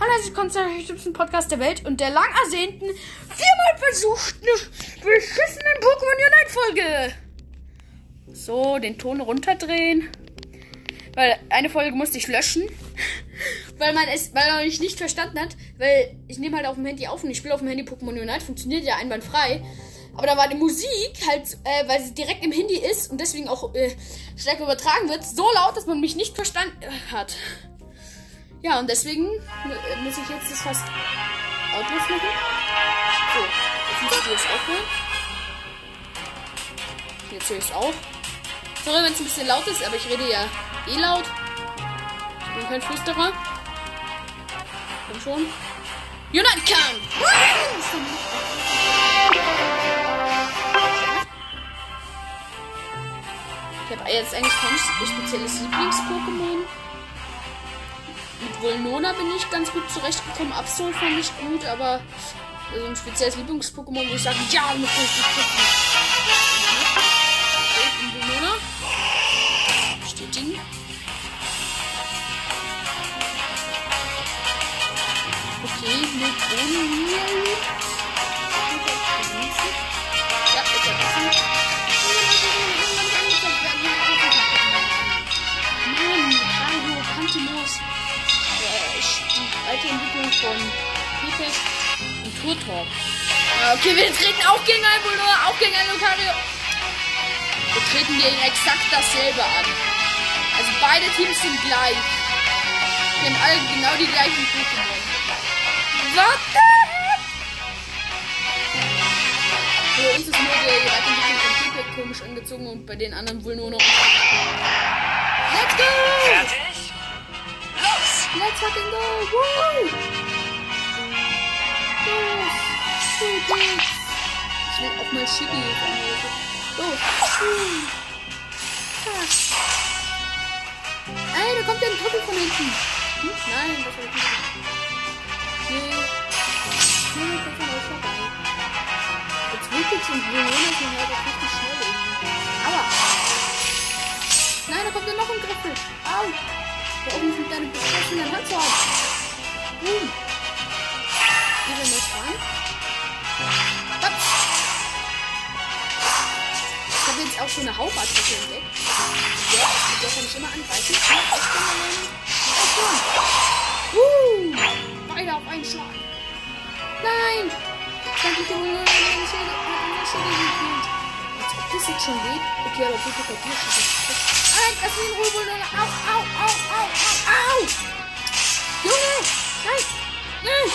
Hallo, herzlich willkommen zum hübschesten Podcast der Welt und der lang ersehnten, viermal versuchten, beschissenen Pokémon Unite Folge. So, den Ton runterdrehen. Weil eine Folge musste ich löschen. weil man es, weil man mich nicht verstanden hat. Weil ich nehme halt auf dem Handy auf und ich spiele auf dem Handy Pokémon Unite. Funktioniert ja einwandfrei. Aber da war die Musik halt, äh, weil sie direkt im Handy ist und deswegen auch äh, stärker übertragen wird, so laut, dass man mich nicht verstanden hat. Ja, und deswegen äh, muss ich jetzt das fast lautlos machen. So, jetzt muss ich das aufhören. Jetzt höre ich es auch. Sorry, wenn es ein bisschen laut ist, aber ich rede ja eh laut. Ich bin kein Flüsterer. Komm schon. Unite Kampf! Ich habe jetzt eigentlich kein spezielles Lieblings-Pokémon. Volnona bin ich ganz gut zurechtgekommen. Absol fand ich gut, aber so ein spezielles Lieblings-Pokémon, wo ich sage, ja, kann ich kämpfen. Die Entwicklung von Pipek und Turtok. Okay, wir treten auch gegen einen Bulldog, auch gegen einen Lucario. Wir treten gegen exakt dasselbe an. Also beide Teams sind gleich. Die haben alle genau die gleichen Pokémon. What the heck? Für uns ist nur der Weiterentwicklung von Pipek komisch angezogen und bei den anderen wohl nur noch. Let's go! Let's fucking go! Woo! Los! Go, geht's! Ich will auch mal Shiggy anrufen. Los! Zack! Ey, da kommt ja ein Trüffel von hinten! Hm? Nein, das war ich nicht. Nee. Nee, das ist aber vorbei. Jetzt wickelt und Leona ist mir halt auch richtig schnell irgendwie. Aua! Nein, da kommt ja noch ein Griffel. Au! Da oben sind deine beschissenen Handsorgen. Boom. Geh wir mal dran. Hopp. Ich habe jetzt auch schon eine Hauptattacke entdeckt. Ja, mit der kann ich immer angreifen. Ja, ich allein. Boom. Beide auf einen Schlag. Nein! Ich kann nicht nur eine Schädel gekillt. Als ob das jetzt schon geht. Okay, aber bitte bei dir Nein, das ist ein Ruhebullen. Au, au, au, au, au, au! Junge! Nein! Nein!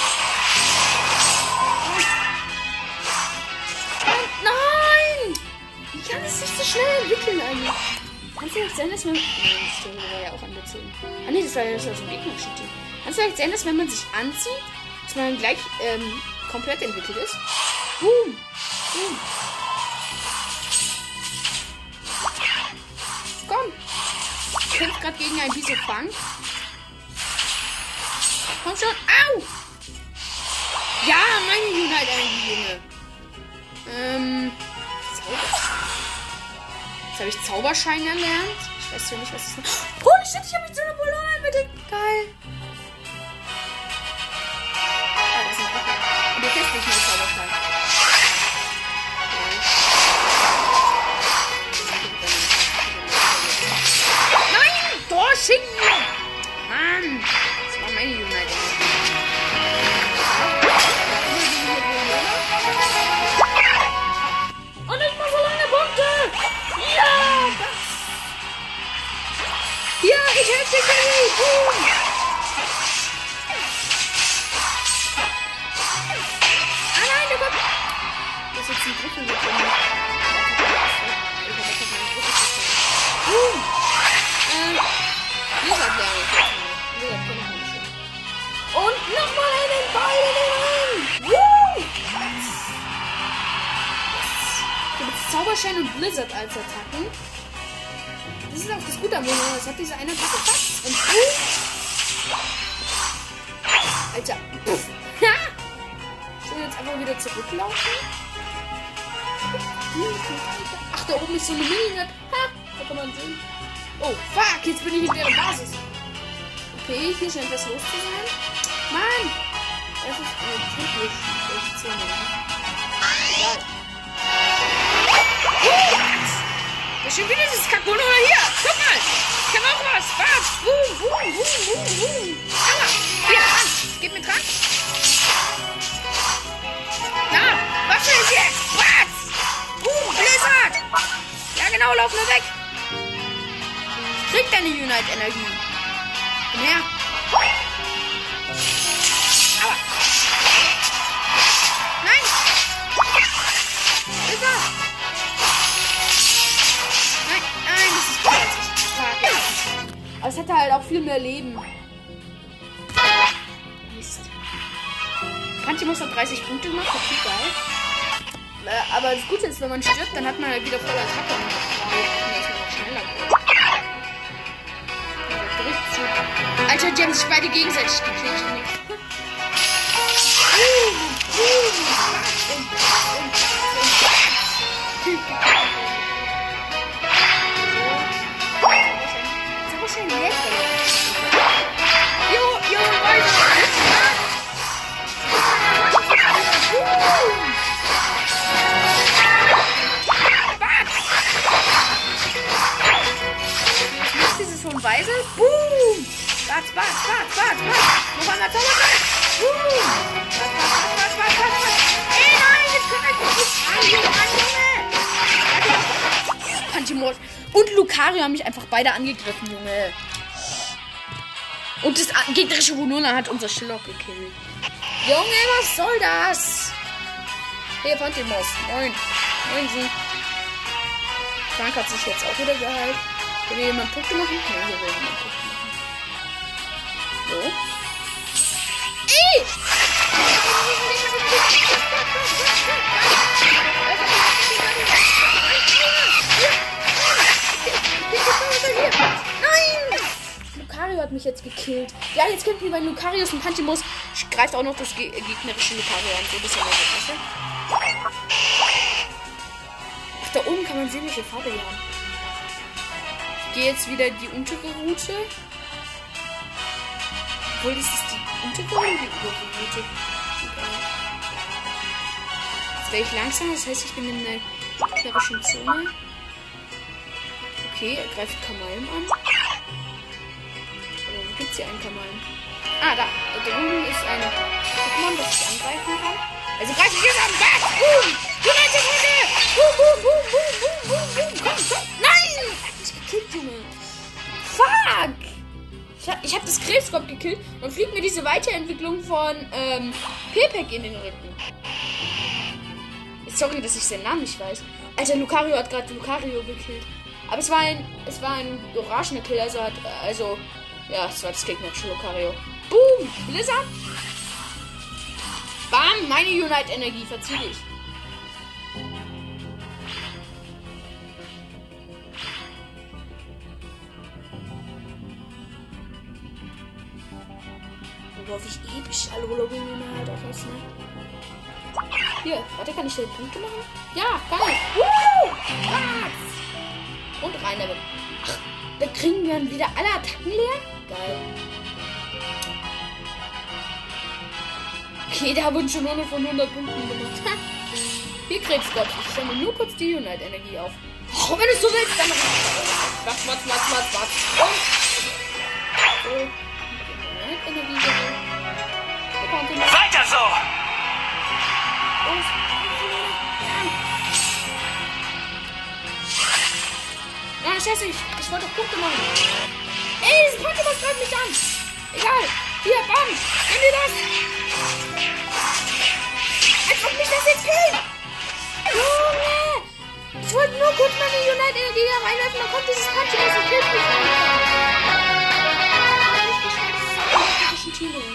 Nein! Wie kann es sich so schnell entwickeln eigentlich? Kann es vielleicht sein, dass man. Nein, das Sturm war ja auch angezogen. Ah, nee, das war ja das aus dem gegnerischen Team. Kann es vielleicht sein, dass wenn man sich anzieht, dass man gleich ähm, komplett entwickelt ist? Boom! Boom! Ich kämpfe gerade gegen ein Bisofang. Komm schon! Au! Ja, mein Unite Energie, Junge. Ähm. Jetzt habe ich Zauberschein erlernt. Ich weiß ja nicht, was das ist. Holy shit, ich habe mich zu einer Polonia entwickelt. Geil. Dorsching! Mann! Das war meine Unite. Und ich mache lange Punkte! Ja! Das! Ja, ich helfe dir, Kenny! Boom! Ah nein, der kommt! Das ist jetzt ein. Boom! Ähm, Und nochmal einen Ball in den Ring! Woo! Ich habe jetzt Zauberschein und Blizzard als Attacken. Das ist auch das Gute am Monat. Das hat diese eine Attacke fast und boom! Alter. Pff. Ha! Wir jetzt einfach wieder zurücklaufen? Ach, da oben ist so eine Mini-Map. Ha! Da kann man sehen. Oh, fuck, jetzt bin ich in deren Basis. Okay, hier scheint was los zu sein. Mann! Das ist eine typisch 16. Egal. Das ist schon wieder dieses Kakone hier. Guck mal. Ich kann auch was. Was? Boom, boom, boom, boom, boom. Aua. Hier, dran. Gib mir dran. Da. Was ist jetzt? Was? Boom, Blizzard. Ja, genau. Lauf nur weg. Krieg deine Unite-Energie. Komm her. Aua. Nein. Blizzard. Nein, nein, das ist. Fuck. Aber es hätte halt auch viel mehr Leben. Mist. Pantimos hat 30 Punkte das ist geil. Äh, Aber das Gute ist, wenn man stirbt, dann hat man halt wieder voll Attacke. Alter, die haben sich beide gegenseitig gekillt. Weise. Batz, batz. Noch einmal Zauberfall. Boom! Batz, batz, batz, batz, batz, batz. Ey, nein, jetzt kann ich nicht an, Junge, Pantimos und Lucario haben mich einfach beide angegriffen, Junge. Und das gegnerische Hunona hat unser Schillock gekillt. Junge, was soll das? Hey, Pantimos. Moin. Moin, Sie. Frank hat sich jetzt auch wieder geheilt. Will hier jemand Punkte machen? Ja, hier will jemand Punkte machen. So. Nein! Lucario hat mich jetzt gekillt. Ja, jetzt kämpfen wir bei Lucarius und Pantimos. Greift auch noch das ge gegnerische Lucario an. So ein bisschen mehr Klasse. Ach, da oben kann man sehen, welche Farbe die haben. Ich gehe jetzt wieder die untere Route. Obwohl, ist das oder die obere Route? Egal. Jetzt wäre ich langsam, das heißt, ich bin in der gegnerischen Zone. Okay, er greift Kamalm an. Oder wo gibt's hier einen Kamalm? Ah, da. Da drüben ist ein Pokémon, das ich angreifen kann. Also greife ich jetzt an. Boom! United Hunde! Boom, boom, boom, boom, boom, boom, Ich hab, ich hab das Krebskopf gekillt und fliegt mir diese Weiterentwicklung von ähm, Pepek in den Rücken. Sorry, dass ich seinen Namen nicht weiß. Alter, Lucario hat gerade Lucario gekillt. Aber es war ein, es war ein orangener Kill, also hat, also, ja, es war das gegnerische Lucario. Boom! Blizzard! Bam! Meine Unite-Energie, verzieh dich. Alola-Blumen halt auch was, ne? Hier, warte, kann ich hier Punkte machen? Ja, geil! Woo! Was? Und rein damit. Ach, da kriegen wir dann wieder alle Attacken leer? Geil. Okay, da wurden schon 100 von 100 Punkten gemacht. Hier Krebskopf. Ich stelle mir nur kurz die Unite-Energie auf. Oh, wenn du so willst, dann... Watz, watz, watz, watz, watz. Und... So. Unite-Energie. Weiter so! Ja, ich, ich wollte doch Punkte machen. Ey, das Pokémon greift mich an. Egal. Hier, bam. Nimm dir das. Als ob mich das jetzt killt. Junge. Ich wollte nur kurz meine Unite-Energie reinwerfen, dann kommt dieses Pokémon und killt mich einfach. Dass es ein Team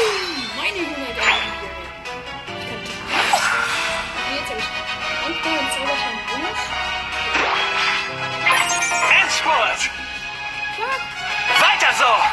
Also. so.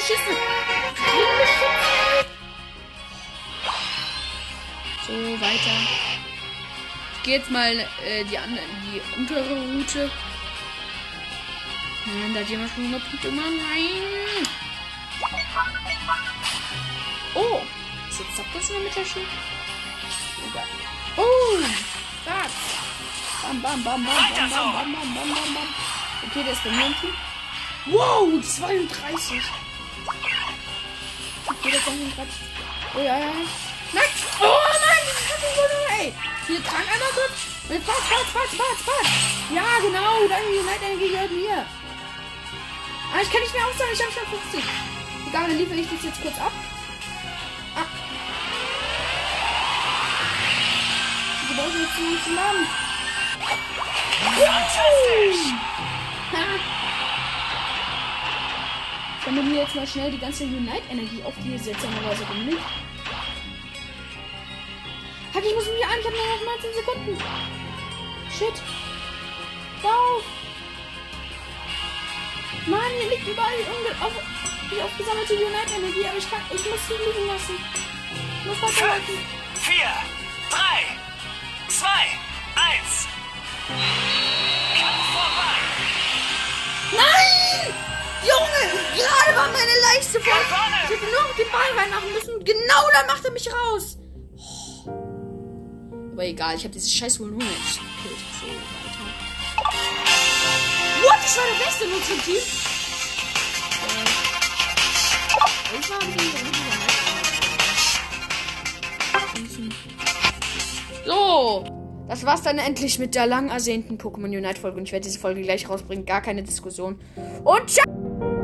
Und nicht so weiter. Ich gehe jetzt mal äh, die, andere, die untere Route. Nein, da hat jemand schon 100 Punkte gemacht. Nein. Oh. Ist jetzt sagt das nur mit der Schiene? Egal. Oh. Satz. Bam, bam, bam, bam, bam, bam, bam, bam, bam, bam, bam. Okay, der ist bei mir. Wow, 32. Okay, der kommt gerade. Oh ja, ja. Nein! Oh nein, das ist nicht gut, ey! Hier, trank einmal kurz. Fahrt, fahrt, fahrt, fahrt, fahrt! Ja, genau, deine Unite Energie gehört mir. Ah, ich kann nicht mehr aussagen, ich habe schon 50. Egal, dann liefere ich das jetzt kurz ab. Ah. Wir brauchen jetzt Namen. Fantastisch! Ha. Ich kann mir jetzt mal schnell die ganze Unite-Energie auf die seltsamerweise rumliegt. Hack, ich muss mich an, ich habe nur noch 19 Sekunden. Shit. Lauf! Mann, hier liegt überall die, auf, die aufgesammelte Unite-Energie, aber ich kann, ich muss sie liegen lassen. Ich muss weiterlaufen. 4, 3, 2, 1. Kampf vorbei. Nein! Junge, gerade war meine Leiste voll. Ich hätte nur noch den Ball reinmachen müssen. Genau da macht er mich raus. Aber egal, ich habe dieses scheiß Volumen jetzt gekillt. So, weiter. What? Ich war der Beste in unserem Team. Ich war ein bisschen So, das war's dann endlich mit der lang ersehnten Pokémon Unite Folge und ich werde diese Folge gleich rausbringen, gar keine Diskussion. Und ciao!